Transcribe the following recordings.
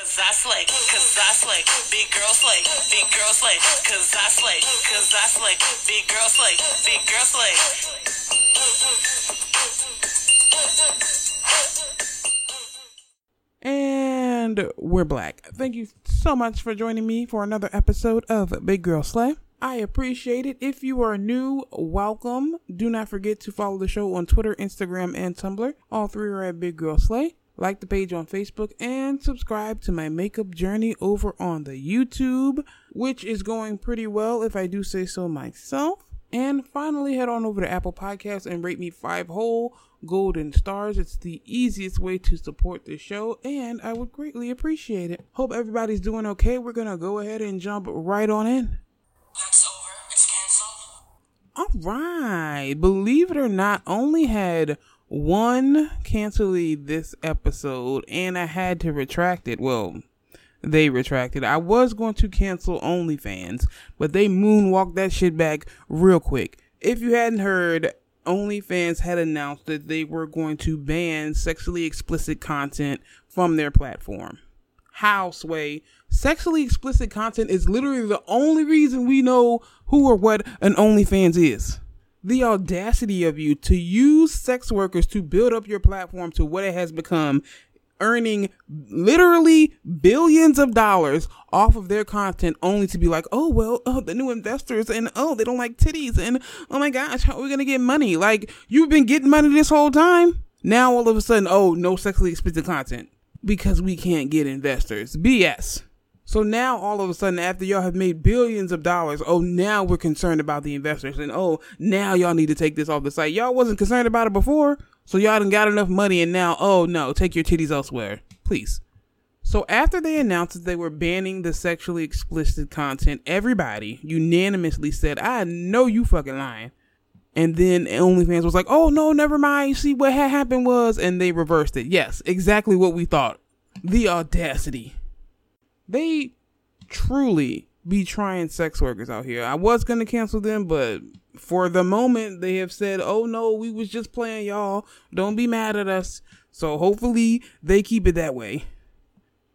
Cause I slay, cause I slay, big girl slay, big girl slay, cause I slay, cause I slay, big girl slay, big girl slay. And we're black. Thank you so much for joining me for another episode of Big Girl Slay. I appreciate it. If you are new, welcome. Do not forget to follow the show on Twitter, Instagram, and Tumblr. All three are at Big Girl Slay. Like the page on Facebook and subscribe to my makeup journey over on the YouTube, which is going pretty well if I do say so myself. And finally, head on over to Apple Podcasts and rate me five whole golden stars. It's the easiest way to support the show, and I would greatly appreciate it. Hope everybody's doing okay. We're gonna go ahead and jump right on in. That's over, it's cancelled. All right. Believe it or not, only had one cancelee this episode, and I had to retract it. Well, they retracted. I was going to cancel OnlyFans, but they moonwalked that shit back real quick. If you hadn't heard, OnlyFans had announced that they were going to ban sexually explicit content from their platform. How, Sway? Sexually explicit content is literally the only reason we know who or what an OnlyFans is. The audacity of you to use sex workers to build up your platform to what it has become, earning literally billions of dollars off of their content only to be like, oh, well, oh, the new investors and oh, they don't like titties and oh my gosh, how are we going to get money? Like, you've been getting money this whole time. Now all of a sudden, oh, no sexually explicit content because we can't get investors. BS. So now all of a sudden, after y'all have made billions of dollars, oh, now we're concerned about the investors. And oh, now y'all need to take this off the site. Y'all wasn't concerned about it before. So y'all done got enough money and now, oh no, take your titties elsewhere. Please. So after they announced that they were banning the sexually explicit content, everybody unanimously said, I know you fucking lying. And then OnlyFans was like, oh no, never mind. See what had happened was, and they reversed it. Yes, exactly what we thought. The audacity. They truly be trying sex workers out here. I was gonna cancel them, but for the moment they have said, "Oh no, we was just playing, y'all. Don't be mad at us." So hopefully they keep it that way.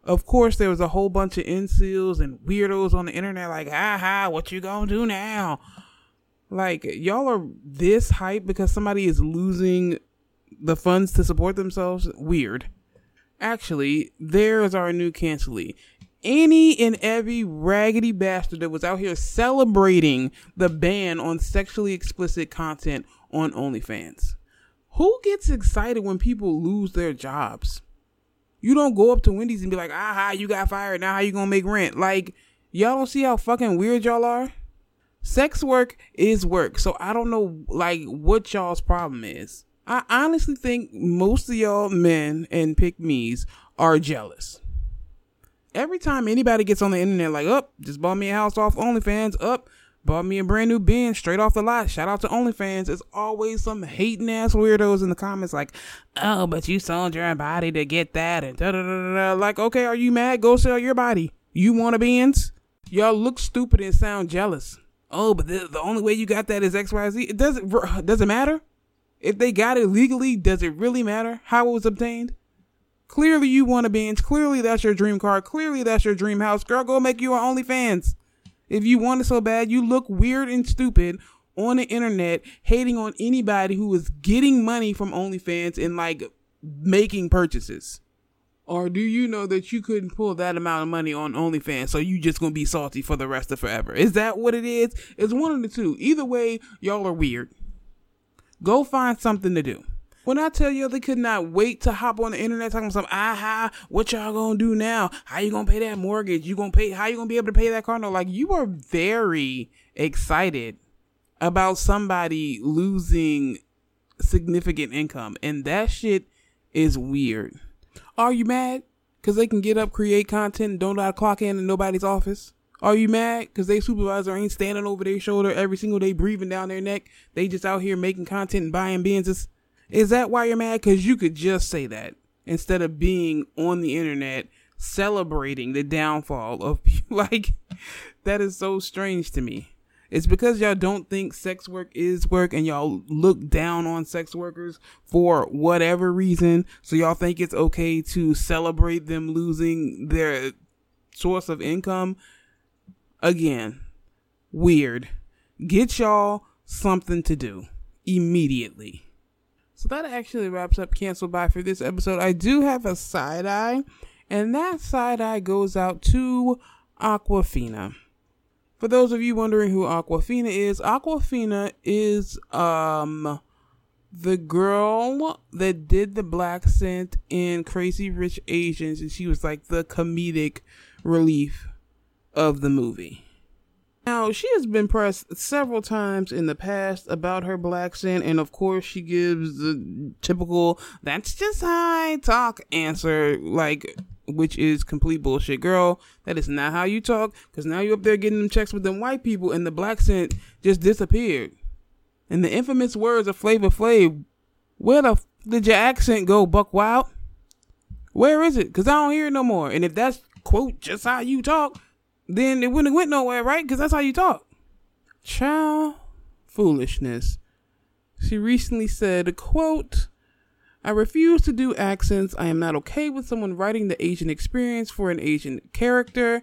Of course, there was a whole bunch of incels and weirdos on the internet like, "Ha ha, what you gonna do now?" Like y'all are this hype because somebody is losing the funds to support themselves. Weird. Actually, there's our new cancelee any and every raggedy bastard that was out here celebrating the ban on sexually explicit content on OnlyFans. Who gets excited when people lose their jobs? You don't go up to Wendy's and be like, ah, aha, you got fired. Now how you gonna make rent? Like, y'all don't see how fucking weird y'all are? Sex work is work. So I don't know, like, what y'all's problem is. I honestly think most of y'all men and pick me's are jealous every time anybody gets on the internet, like, up, oh, just bought me a house off OnlyFans, up, oh, bought me a brand new Benz straight off the lot. Shout out to OnlyFans. It's always some hating ass weirdos in the comments, like, oh, but you sold your body to get that, and da da da da. Like, okay, are you mad? Go sell your body. You want a Benz? Y'all look stupid and sound jealous. Oh, but the, the only way you got that is X Y Z. It doesn't does it matter? If they got it legally, does it really matter how it was obtained? Clearly, you want a Benz. Clearly, that's your dream car. Clearly, that's your dream house. Girl, go make you an OnlyFans. If you want it so bad, you look weird and stupid on the internet, hating on anybody who is getting money from OnlyFans and like making purchases. Or do you know that you couldn't pull that amount of money on OnlyFans, so you just gonna be salty for the rest of forever? Is that what it is? It's one of the two. Either way, y'all are weird. Go find something to do. When I tell you they could not wait to hop on the internet talking some aha, what y'all gonna do now? How you gonna pay that mortgage? You gonna pay how you gonna be able to pay that car note? Like you are very excited about somebody losing significant income. And that shit is weird. Are you mad? Cause they can get up, create content, and don't how to clock in in nobody's office? Are you mad? Cause they supervisor ain't standing over their shoulder every single day, breathing down their neck. They just out here making content and buying Benzes. Is that why you're mad? Because you could just say that instead of being on the internet celebrating the downfall of. Like, that is so strange to me. It's because y'all don't think sex work is work and y'all look down on sex workers for whatever reason. So y'all think it's okay to celebrate them losing their source of income. Again, weird. Get y'all something to do immediately. So that actually wraps up Cancel By for this episode. I do have a side eye, and that side eye goes out to Awkwafina. For those of you wondering who Awkwafina is, Awkwafina is um the girl that did the blaccent in Crazy Rich Asians, and she was like the comedic relief of the movie. Now, she has been pressed several times in the past about her blaccent, and of course, she gives the typical, that's just how I talk answer, like, which is complete bullshit. Girl, that is not how you talk, because now you're up there getting them checks with them white people, and the blaccent just disappeared. And the infamous words of Flavor Flav, where the f- did your accent go, Buck Wild? Where is it? Because I don't hear it no more. And if that's, quote, just how you talk, then it wouldn't have went nowhere, right? Because that's how you talk. Child foolishness. She recently said, quote, I refuse to do accents. I am not okay with someone writing the Asian experience for an Asian character.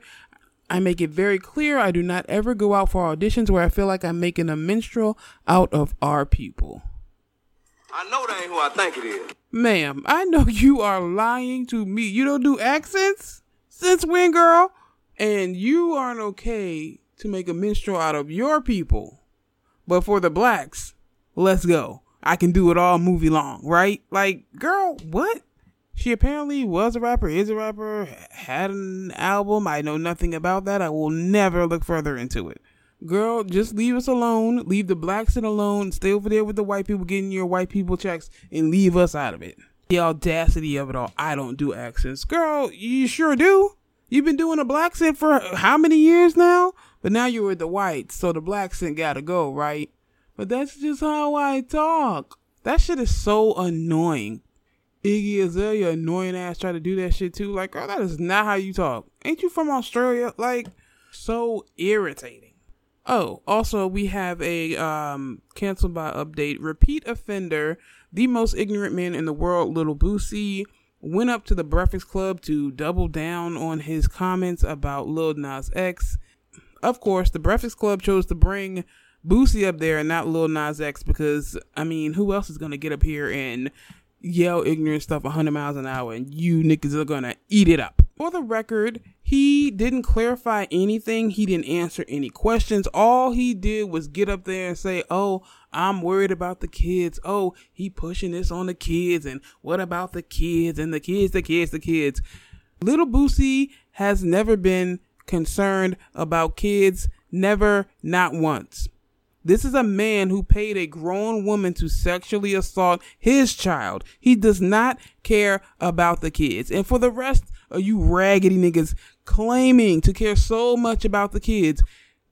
I make it very clear I do not ever go out for auditions where I feel like I'm making a minstrel out of our people. I know that ain't who I think it is. Ma'am, I know you are lying to me. You don't do accents? Since when, girl? And you aren't okay to make a minstrel out of your people. But for the blacks, let's go. I can do it all movie long, right? Like, girl, what? She apparently was a rapper, is a rapper, had an album. I know nothing about that. I will never look further into it. Girl, just leave us alone. Leave the blacks in alone. Stay over there with the white people getting your white people checks and leave us out of it. The audacity of it all. I don't do accents. Girl, you sure do. You've been doing a blaccent for how many years now? But now you're with the whites, so the blaccent gotta go, right? But that's just how I talk. That shit is so annoying. Iggy Azalea, annoying ass, try to do that shit too. Like, girl, that is not how you talk. Ain't you from Australia? Like, so irritating. Oh, also we have a um canceled by update. Repeat offender, the most ignorant man in the world, Little Boosie, went up to the Breakfast Club to double down on his comments about Lil Nas X. Of course, the Breakfast Club chose to bring Boosie up there and not Lil Nas X because I mean, who else is gonna get up here and yell ignorant stuff 100 miles an hour and you niggas are gonna eat it up? For the record, he didn't clarify anything. He didn't answer any questions. All he did was get up there and say, "Oh, I'm worried about the kids. Oh, he pushing this on the kids and what about the kids and the kids, the kids, the kids." Little Boosie has never been concerned about kids, never, not once. This is a man who paid a grown woman to sexually assault his child. He does not care about the kids. And for the rest of you raggedy niggas claiming to care so much about the kids,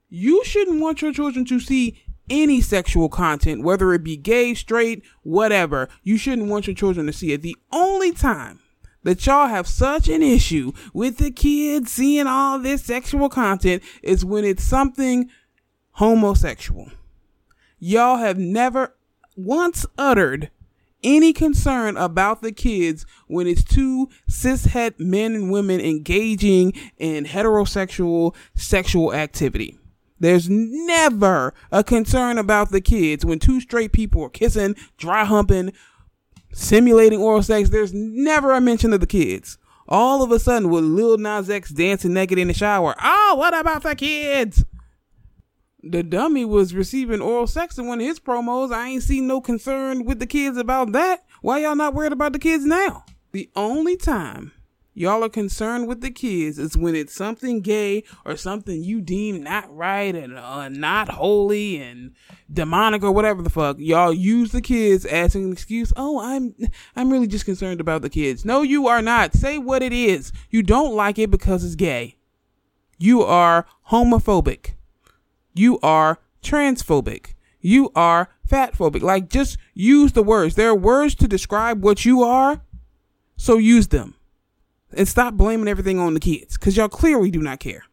you shouldn't want your children to see any sexual content, whether it be gay, straight, whatever. You shouldn't want your children to see it. The only time that y'all have such an issue with the kids seeing all this sexual content is when it's something homosexual. Y'all have never once uttered any concern about the kids when it's two cishet men and women engaging in heterosexual sexual activity. There's never a concern about the kids when two straight people are kissing, dry humping, simulating oral sex. There's never a mention of the kids. All of a sudden, with Lil Nas X dancing naked in the shower, oh, what about the kids? The dummy was receiving oral sex in one of his promos. I ain't seen no concern with the kids about that. Why y'all not worried about the kids now? The only time y'all are concerned with the kids is when it's something gay or something you deem not right and uh, not holy and demonic or whatever the fuck. Y'all use the kids as an excuse. Oh, I'm I'm really just concerned about the kids. No, you are not. Say what it is. You don't like it because it's gay. You are homophobic. You are transphobic. You are fatphobic. Like just use the words. There are words to describe what you are. So use them and stop blaming everything on the kids because y'all clearly do not care.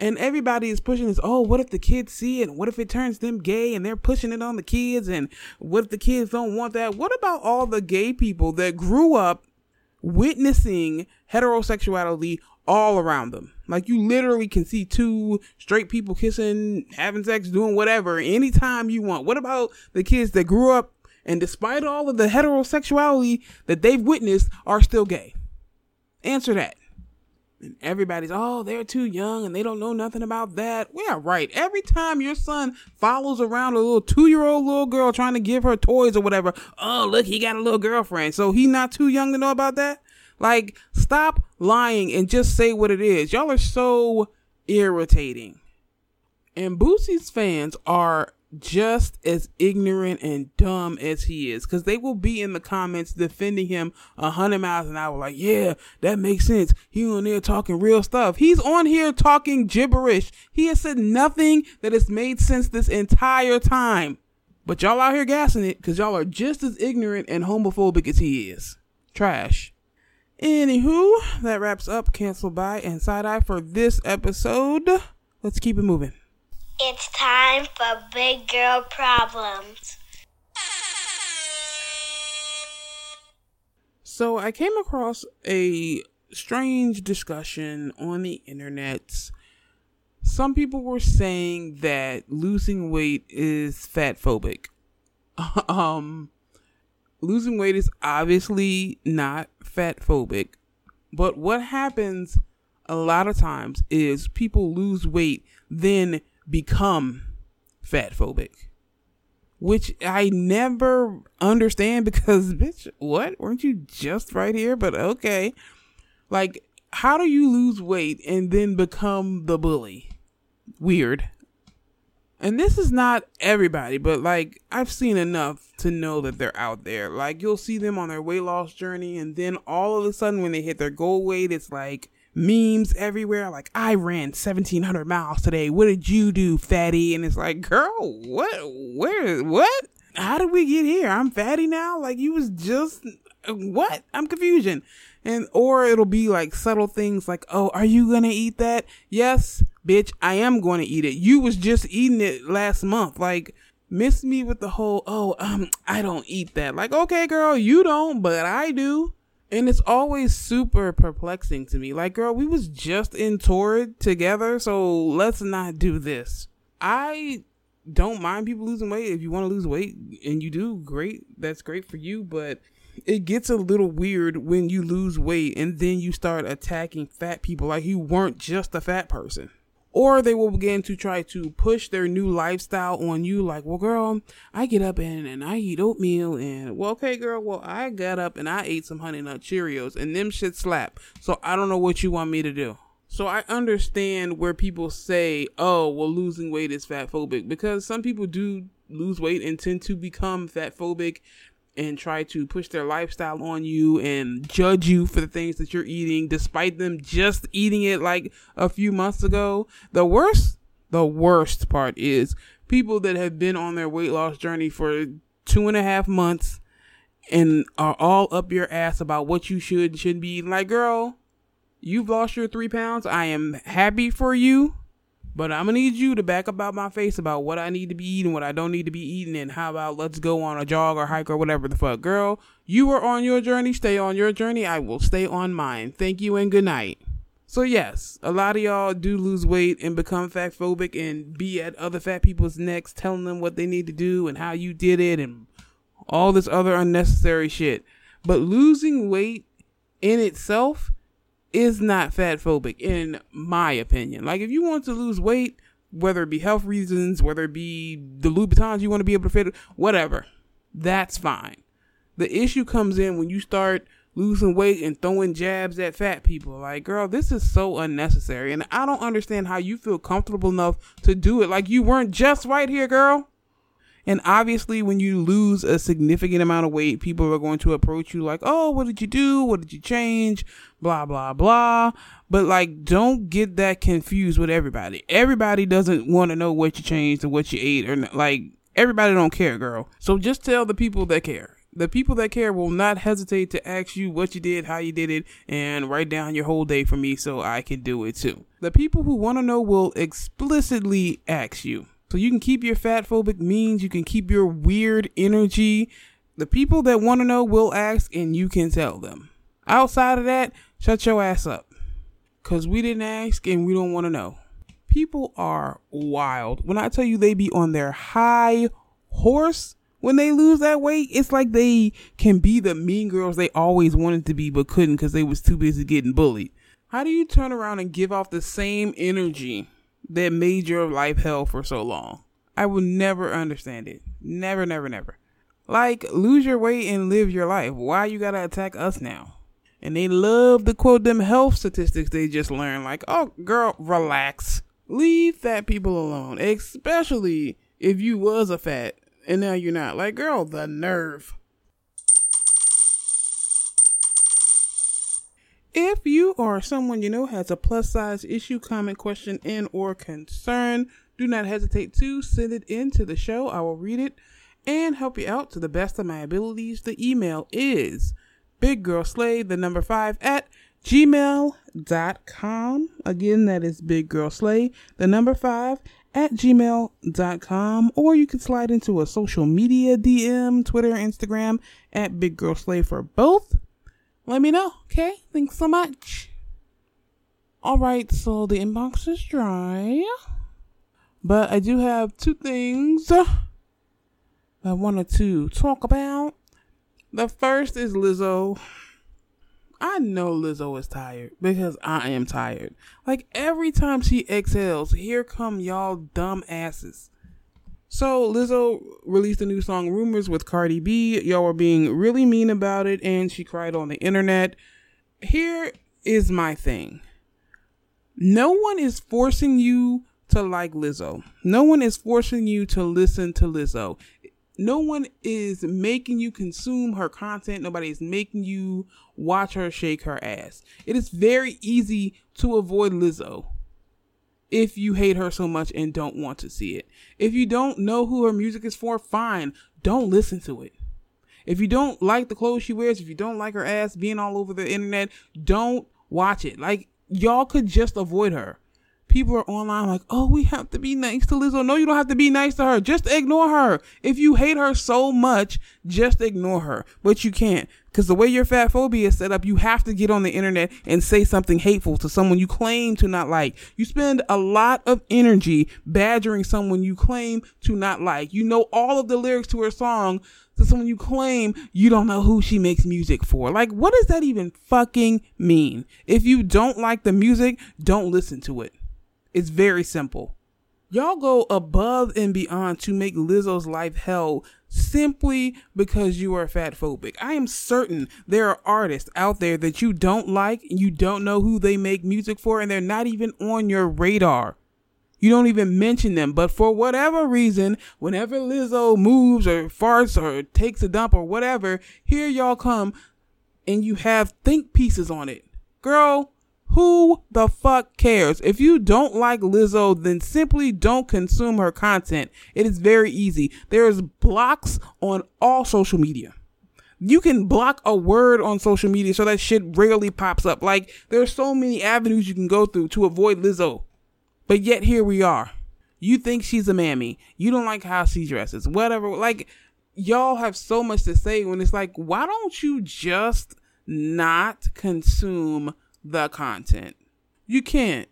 And everybody is pushing this, oh, what if the kids see it? What if it turns them gay and they're pushing it on the kids? And what if the kids don't want that? What about all the gay people that grew up witnessing heterosexuality all around them? Like you literally can see two straight people kissing, having sex, doing whatever anytime you want. What about the kids that grew up and despite all of the heterosexuality that they've witnessed are still gay? Answer that. And everybody's, oh, they're too young and they don't know nothing about that. Yeah, right. Every time your son follows around a little two year old little girl trying to give her toys or whatever, oh, look, he got a little girlfriend. So he not too young to know about that? Like, stop lying and just say what it is. Y'all are so irritating. And Boosie's fans are just as ignorant and dumb as he is. Because they will be in the comments defending him a hundred miles an hour like yeah that makes sense. He on there talking real stuff. He's on here talking gibberish. He has said nothing that has made sense this entire time. But y'all out here gassing it because y'all are just as ignorant and homophobic as he is. Trash. Anywho that wraps up cancel by and side eye for this episode. Let's keep it moving It's time for Big Girl Problems. So I came across a strange discussion on the internet. Some people were saying that losing weight is fat phobic. um losing weight is obviously not fat phobic, but what happens a lot of times is people lose weight then become fat phobic which I never understand because bitch, what? Weren't you just right here? But okay. Like how do you lose weight and then become the bully? Weird. And this is not everybody, but like I've seen enough to know that they're out there. Like you'll see them on their weight loss journey and then all of a sudden when they hit their goal weight, it's like memes everywhere like I ran 1700 miles today. What did you do, fatty? And it's like, "Girl, what where what? How did we get here? I'm fatty now? Like you was just what? I'm confusion." And or it'll be like subtle things like, "Oh, are you to eat that?" "Yes, bitch, I am going to eat it. You was just eating it last month." Like miss me with the whole, "Oh, um I don't eat that." Like, "Okay, girl, you don't, but I do." And it's always super perplexing to me. Like, girl, we was just in Torrid together, so let's not do this. I don't mind people losing weight. If you want to lose weight and you do, great. That's great for you, but it gets a little weird when you lose weight and then you start attacking fat people like you weren't just a fat person. Or they will begin to try to push their new lifestyle on you, like, well, girl, I get up and, and I eat oatmeal, and, well, okay, girl, well, I got up and I ate some Honey Nut Cheerios, and them shit slap. So I don't know what you want me to do. So I understand where people say, oh, well, losing weight is fat phobic, because some people do lose weight and tend to become fat phobic and try to push their lifestyle on you and judge you for the things that you're eating despite them just eating it like a few months ago. The worst, the worst part is people that have been on their weight loss journey for two and a half months and are all up your ass about what you should and shouldn't be eating. Like, girl, you've lost your three pounds. I am happy for you. But I'm gonna need you to back up out my face about what I need to be eating, what I don't need to be eating, and how about let's go on a jog or hike or whatever the fuck. Girl, you are on your journey, stay on your journey. I will stay on mine. Thank you and good night. So yes, a lot of y'all do lose weight and become fat phobic and be at other fat people's necks telling them what they need to do and how you did it and all this other unnecessary shit. But losing weight in itself is not fat phobic in my opinion. Like if you want to lose weight, whether it be health reasons, whether it be the Louboutins you want to be able to fit, whatever, that's fine. The issue comes in when you start losing weight and throwing jabs at fat people. Like, girl, this is so unnecessary. And I don't understand how you feel comfortable enough to do it. Like, you weren't just right here, girl. And obviously, when you lose a significant amount of weight, people are going to approach you like, oh, what did you do? What did you change? Blah, blah, blah. But like, don't get that confused with everybody. Everybody doesn't want to know what you changed or what you ate or like, everybody don't care, girl. So just tell the people that care. The people that care will not hesitate to ask you what you did, how you did it, and write down your whole day for me so I can do it too. The people who want to know will explicitly ask you. So you can keep your fat phobic means, you can keep your weird energy. The people that want to know will ask and you can tell them. Outside of that, shut your ass up. Cause we didn't ask and we don't want to know. People are wild. When I tell you they be on their high horse when they lose that weight, it's like they can be the mean girls they always wanted to be but couldn't because they was too busy getting bullied. How do you turn around and give off the same energy that made your life hell for so long? I will never understand it. Never, never, never. Like, lose your weight and live your life. Why you gotta attack us now? And they love to quote them health statistics they just learned. Like, oh, girl, relax. Leave fat people alone. Especially if you was a fat and now you're not. Like, girl, the nerve. If you or someone you know has a plus size issue, comment, question, and or concern, do not hesitate to send it in to the show. I will read it and help you out to the best of my abilities. The email is biggirlslay, the number five, at gmail.com. Again, that is biggirlslay, the number five, at gmail.com. Or you can slide into a social media DM, Twitter, Instagram, at biggirlslay for both. Let me know, okay? Thanks so much. Alright, so the inbox is dry. But I do have two things I wanted to talk about. The first is Lizzo. I know Lizzo is tired because I am tired. Like every time she exhales, here come y'all dumb asses. So Lizzo released a new song Rumors with Cardi B. Y'all were being really mean about it and she cried on the internet. Here is my thing. No one is forcing you to like Lizzo. No one is forcing you to listen to Lizzo no one is making you consume her content. Nobody is making you watch her shake her ass. It is very easy to avoid Lizzo if you hate her so much and don't want to see it. If you don't know who her music is for, fine. Don't listen to it. If you don't like the clothes she wears, if you don't like her ass being all over the internet, don't watch it. Like, y'all could just avoid her people are online like, oh, we have to be nice to Lizzo. No, you don't have to be nice to her. Just ignore her. If you hate her so much, just ignore her. But you can't. Because the way your fat phobia is set up, you have to get on the internet and say something hateful to someone you claim to not like. You spend a lot of energy badgering someone you claim to not like. You know all of the lyrics to her song to someone you claim you don't know who she makes music for. Like, what does that even fucking mean? If you don't like the music, don't listen to it. It's very simple. Y'all go above and beyond to make Lizzo's life hell simply because you are fat phobic. I am certain there are artists out there that you don't like, you don't know who they make music for, and they're not even on your radar. You don't even mention them, but for whatever reason, whenever Lizzo moves or farts or takes a dump or whatever, here y'all come and you have think pieces on it. Girl, who the fuck cares? If you don't like Lizzo, then simply don't consume her content. It is very easy. There's blocks on all social media. You can block a word on social media so that shit rarely pops up. Like, there's so many avenues you can go through to avoid Lizzo. But yet here we are. You think she's a mammy. You don't like how she dresses. Whatever. Like, y'all have so much to say when it's like, why don't you just not consume the content. You can't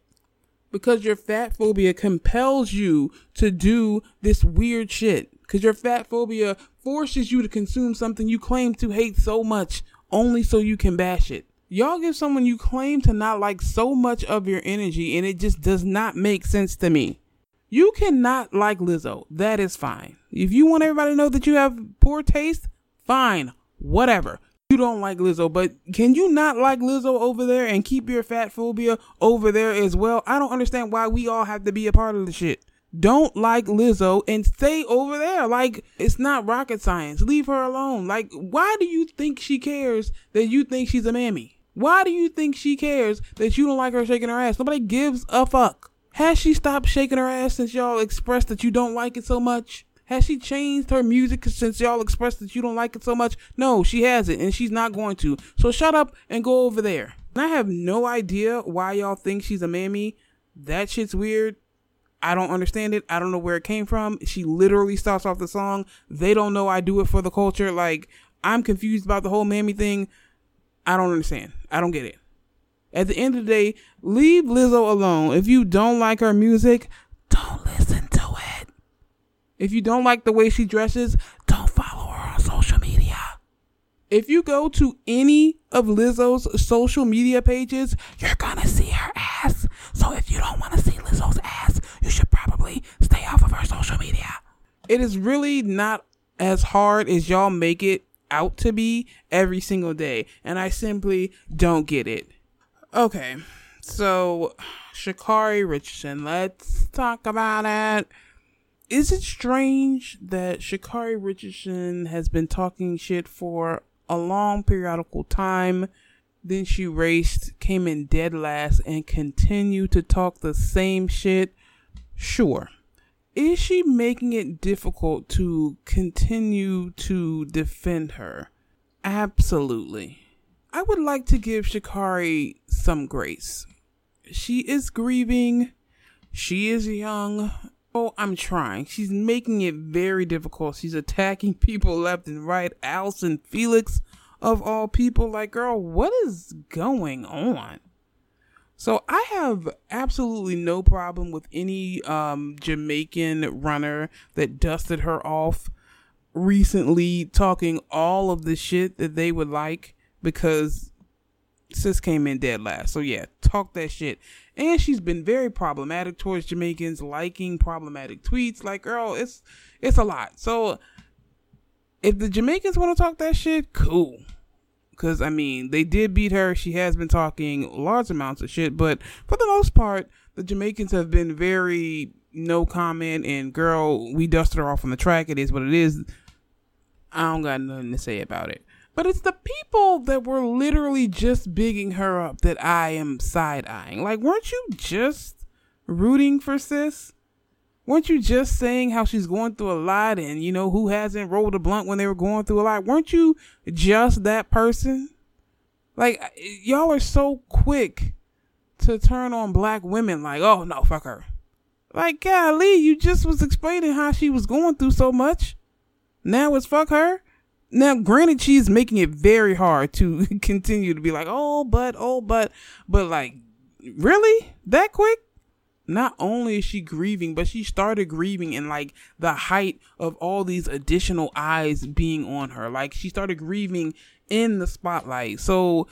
because your fat phobia compels you to do this weird shit. Because your fat phobia forces you to consume something you claim to hate so much only so you can bash it. Y'all give someone you claim to not like so much of your energy and it just does not make sense to me. You cannot like Lizzo. That is fine. If you want everybody to know that you have poor taste, fine. Whatever you don't like Lizzo, but can you not like Lizzo over there and keep your fat phobia over there as well? I don't understand why we all have to be a part of the shit. Don't like Lizzo and stay over there. Like, it's not rocket science. Leave her alone. Like, why do you think she cares that you think she's a mammy? Why do you think she cares that you don't like her shaking her ass? Nobody gives a fuck. Has she stopped shaking her ass since y'all expressed that you don't like it so much? Has she changed her music since y'all expressed that you don't like it so much? No, she hasn't, and she's not going to. So shut up and go over there. And I have no idea why y'all think she's a mammy. That shit's weird. I don't understand it. I don't know where it came from. She literally starts off the song. They don't know I do it for the culture. Like, I'm confused about the whole mammy thing. I don't understand. I don't get it. At the end of the day, leave Lizzo alone. If you don't like her music, don't listen. If you don't like the way she dresses, don't follow her on social media. If you go to any of Lizzo's social media pages, you're gonna see her ass. So if you don't want to see Lizzo's ass, you should probably stay off of her social media. It is really not as hard as y'all make it out to be every single day, and I simply don't get it. Okay, so Sha'Carri Richardson, let's talk about it. Is it strange that Sha'Carri Richardson has been talking shit for a long periodical time? Then she raced, came in dead last, and continued to talk the same shit? Sure. Is she making it difficult to continue to defend her? Absolutely. I would like to give Sha'Carri some grace. She is grieving. She is young. Oh, I'm trying. She's making it very difficult. She's attacking people left and right. Allyson Felix, of all people. Like, girl, what is going on? So I have absolutely no problem with any um, Jamaican runner that dusted her off recently talking all of the shit that they would like because sis came in dead last. So yeah, talk that shit. And she's been very problematic towards Jamaicans, liking problematic tweets. Like, girl, it's it's a lot. So if the Jamaicans want to talk that shit, cool. Cause I mean, they did beat her. She has been talking large amounts of shit, but for the most part, the Jamaicans have been very no comment. And girl, we dusted her off on the track. It is what it is. I don't got nothing to say about it. But it's the people that were literally just bigging her up that I am side eyeing. Like, weren't you just rooting for sis? Weren't you just saying how she's going through a lot and, you know, who hasn't rolled a blunt when they were going through a lot? Weren't you just that person? Like, y'all are so quick to turn on black women like, oh, no, fuck her. Like, golly, you just was explaining how she was going through so much. Now it's fuck her. Now, granted, she's making it very hard to continue to be like, oh, but, oh, but, but like, really? That quick? Not only is she grieving, but she started grieving in like the height of all these additional eyes being on her. Like, she started grieving in the spotlight. So,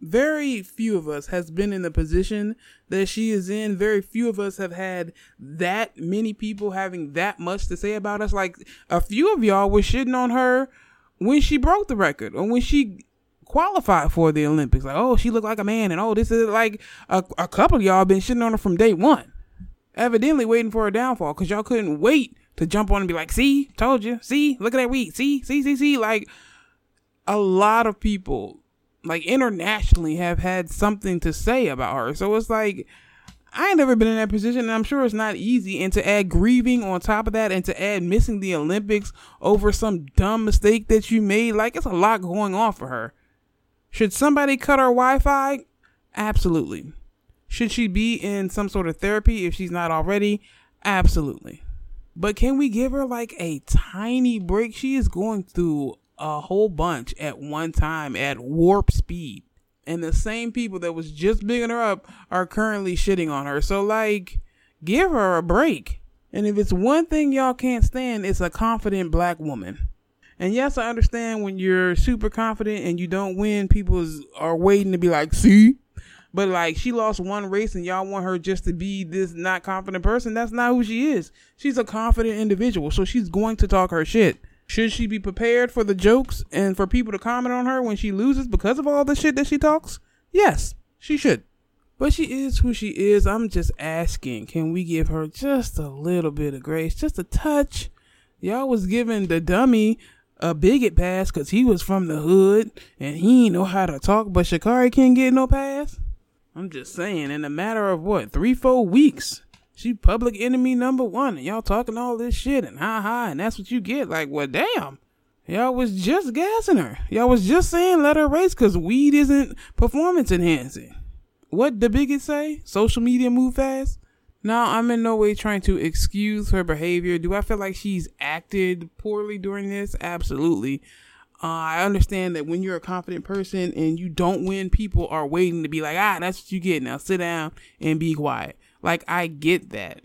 very few of us has been in the position that she is in. Very few of us have had that many people having that much to say about us. Like a few of y'all were shitting on her when she broke the record or when she qualified for the Olympics. Like, oh, she looked like a man, and oh, this is like a, a couple of y'all been shitting on her from day one. Evidently waiting for her downfall because y'all couldn't wait to jump on and be like, see, told you, see, look at that week, see, see, see, see. Like a lot of people like internationally have had something to say about her. So it's like I ain't never been in that position, and I'm sure it's not easy. And to add grieving on top of that, and to add missing the Olympics over some dumb mistake that you made, like it's a lot going on for her. Should somebody cut her Wi Fi? Absolutely. Should she be in some sort of therapy if she's not already? Absolutely. But can we give her like a tiny break? She is going through a whole bunch at one time at warp speed. And the same people that was just bigging her up are currently shitting on her. So like, give her a break. And if it's one thing y'all can't stand, it's a confident black woman. And yes, I understand when you're super confident and you don't win, people are waiting to be like, see? But like, she lost one race and y'all want her just to be this not confident person. That's not who she is. She's a confident individual. So she's going to talk her shit. Should she be prepared for the jokes and for people to comment on her when she loses because of all the shit that she talks? Yes, she should. But she is who she is. I'm just asking, can we give her just a little bit of grace, just a touch? Y'all was giving the dummy a bigot pass because he was from the hood and he ain't know how to talk, but Sha'Carri can't get no pass? I'm just saying, in a matter of what, three, four weeks, she public enemy number one, and y'all talking all this shit and ha ha, and that's what you get. Like, well, damn. Y'all was just gassing her. Y'all was just saying let her race because weed isn't performance enhancing. What the biggest say? Social media move fast? Now, I'm in no way trying to excuse her behavior. Do I feel like she's acted poorly during this? Absolutely. Uh, I understand that when you're a confident person and you don't win, people are waiting to be like, ah, that's what you get. Now sit down and be quiet. Like, I get that.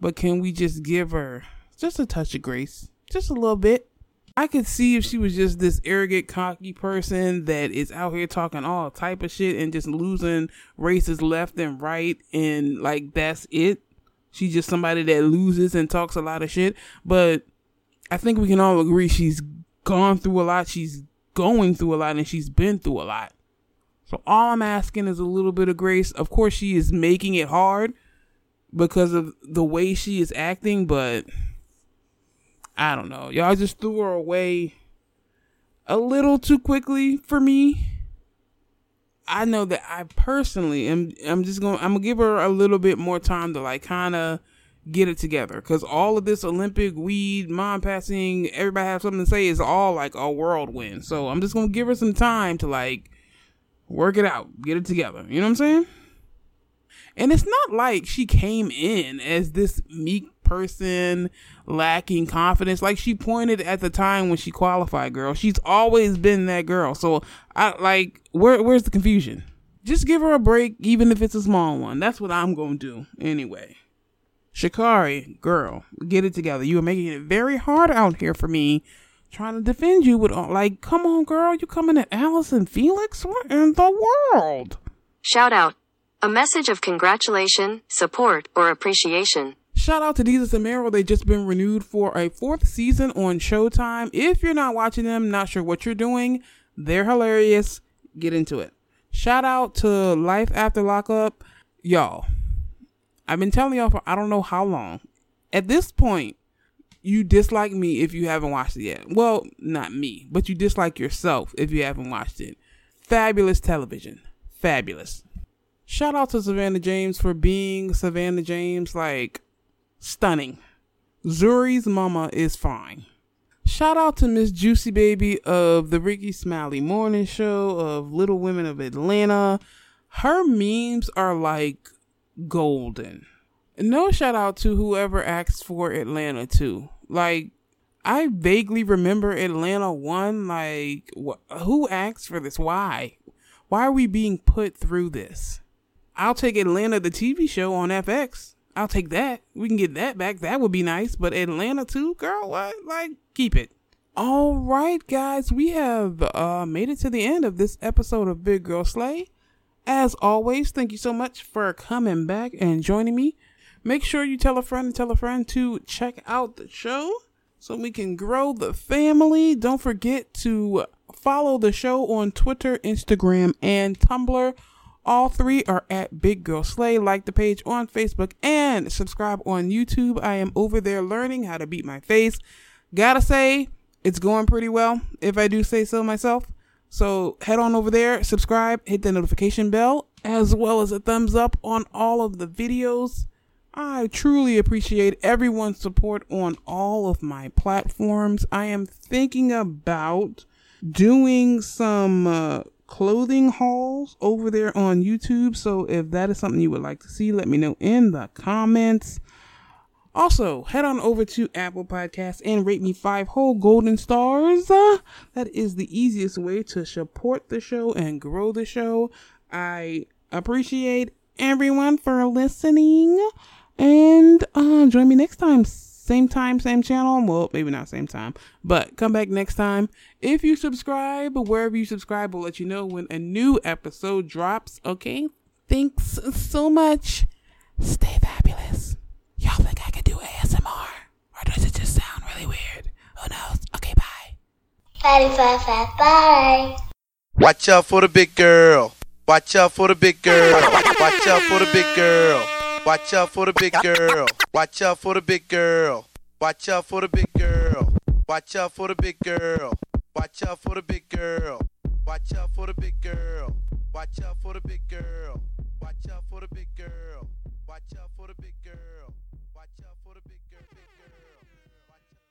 But can we just give her just a touch of grace? Just a little bit. I could see if she was just this arrogant, cocky person that is out here talking all type of shit and just losing races left and right, and like that's it. She's just somebody that loses and talks a lot of shit. But I think we can all agree she's gone through a lot. She's going through a lot, and she's been through a lot. So all I'm asking is a little bit of grace. Of course, she is making it hard because of the way she is acting, but I don't know. Y'all just threw her away a little too quickly for me. I know that I personally am I'm just going to I'm going to give her a little bit more time to like kind of get it together cuz all of this Olympic weed, mom passing, everybody have something to say is all like a whirlwind. So I'm just going to give her some time to like work it out, get it together. You know what I'm saying? And it's not like she came in as this meek person lacking confidence. Like she pointed at the time when she qualified, girl. She's always been that girl. So I like where where's the confusion? Just give her a break, even if it's a small one. That's what I'm gonna do anyway. Sha'Carri, girl, get it together. You are making it very hard out here for me trying to defend you with all like, come on, girl, you coming at Allyson Felix? What in the world? Shout out. A message of congratulation, support, or appreciation. Shout out to Desus and Mero. They just been renewed for a fourth season on Showtime. If you're not watching them, not sure what you're doing, they're hilarious. Get into it. Shout out to Life After Lockup. Y'all, I've been telling y'all for I don't know how long. At this point, you dislike me if you haven't watched it yet. Well, not me, but you dislike yourself if you haven't watched it. Fabulous television. Fabulous. Shout out to Savannah James for being Savannah James. Like, stunning. Zuri's mama is fine. Shout out to Miss Juicy Baby of the Rickey Smiley Morning Show of Little Women of Atlanta. Her memes are like golden. No shout out to whoever asked for Atlanta too. Like I vaguely remember Atlanta one. Like wh- who asked for this? Why? Why are we being put through this? I'll take Atlanta the TV show on FX. I'll take that. We can get that back. That would be nice. But Atlanta too, girl, what? Like, keep it. All right, guys, we have uh, made it to the end of this episode of Big Girl Slay. As always, thank you so much for coming back and joining me. Make sure you tell a friend and tell a friend to check out the show so we can grow the family. Don't forget to follow the show on Twitter, Instagram, and Tumblr. All three are at Big Girl Slay. Like the page on Facebook and subscribe on YouTube. I am over there learning how to beat my face. Gotta say, it's going pretty well, if I do say so myself. So head on over there, subscribe, hit the notification bell, as well as a thumbs up on all of the videos. I truly appreciate everyone's support on all of my platforms. I am thinking about doing some uh, clothing hauls over there on YouTube. So if that is something you would like to see, let me know in the comments. Also, head on over to Apple Podcasts and rate me five whole golden stars. Uh, that is the easiest way to support the show and grow the show. I appreciate everyone for listening. And uh, join me next time. Same time, same channel. Well, maybe not same time, but come back next time. If you subscribe, wherever you subscribe, we'll let you know when a new episode drops. Okay? Thanks so much. Stay fabulous. Y'all think I could do ASMR? Or does it just sound really weird? Who knows? Okay, bye. Bye, bye, bye, bye. Watch out for the big girl. Watch out for the big girl. Watch out for the big girl. Watch out for the big girl. Watch out for the big girl. Watch out for the big girl. Watch out for the big girl. Watch out for the big girl. Watch out for the big girl. Watch out for the big girl. Watch out for the big girl. Watch out for the big girl.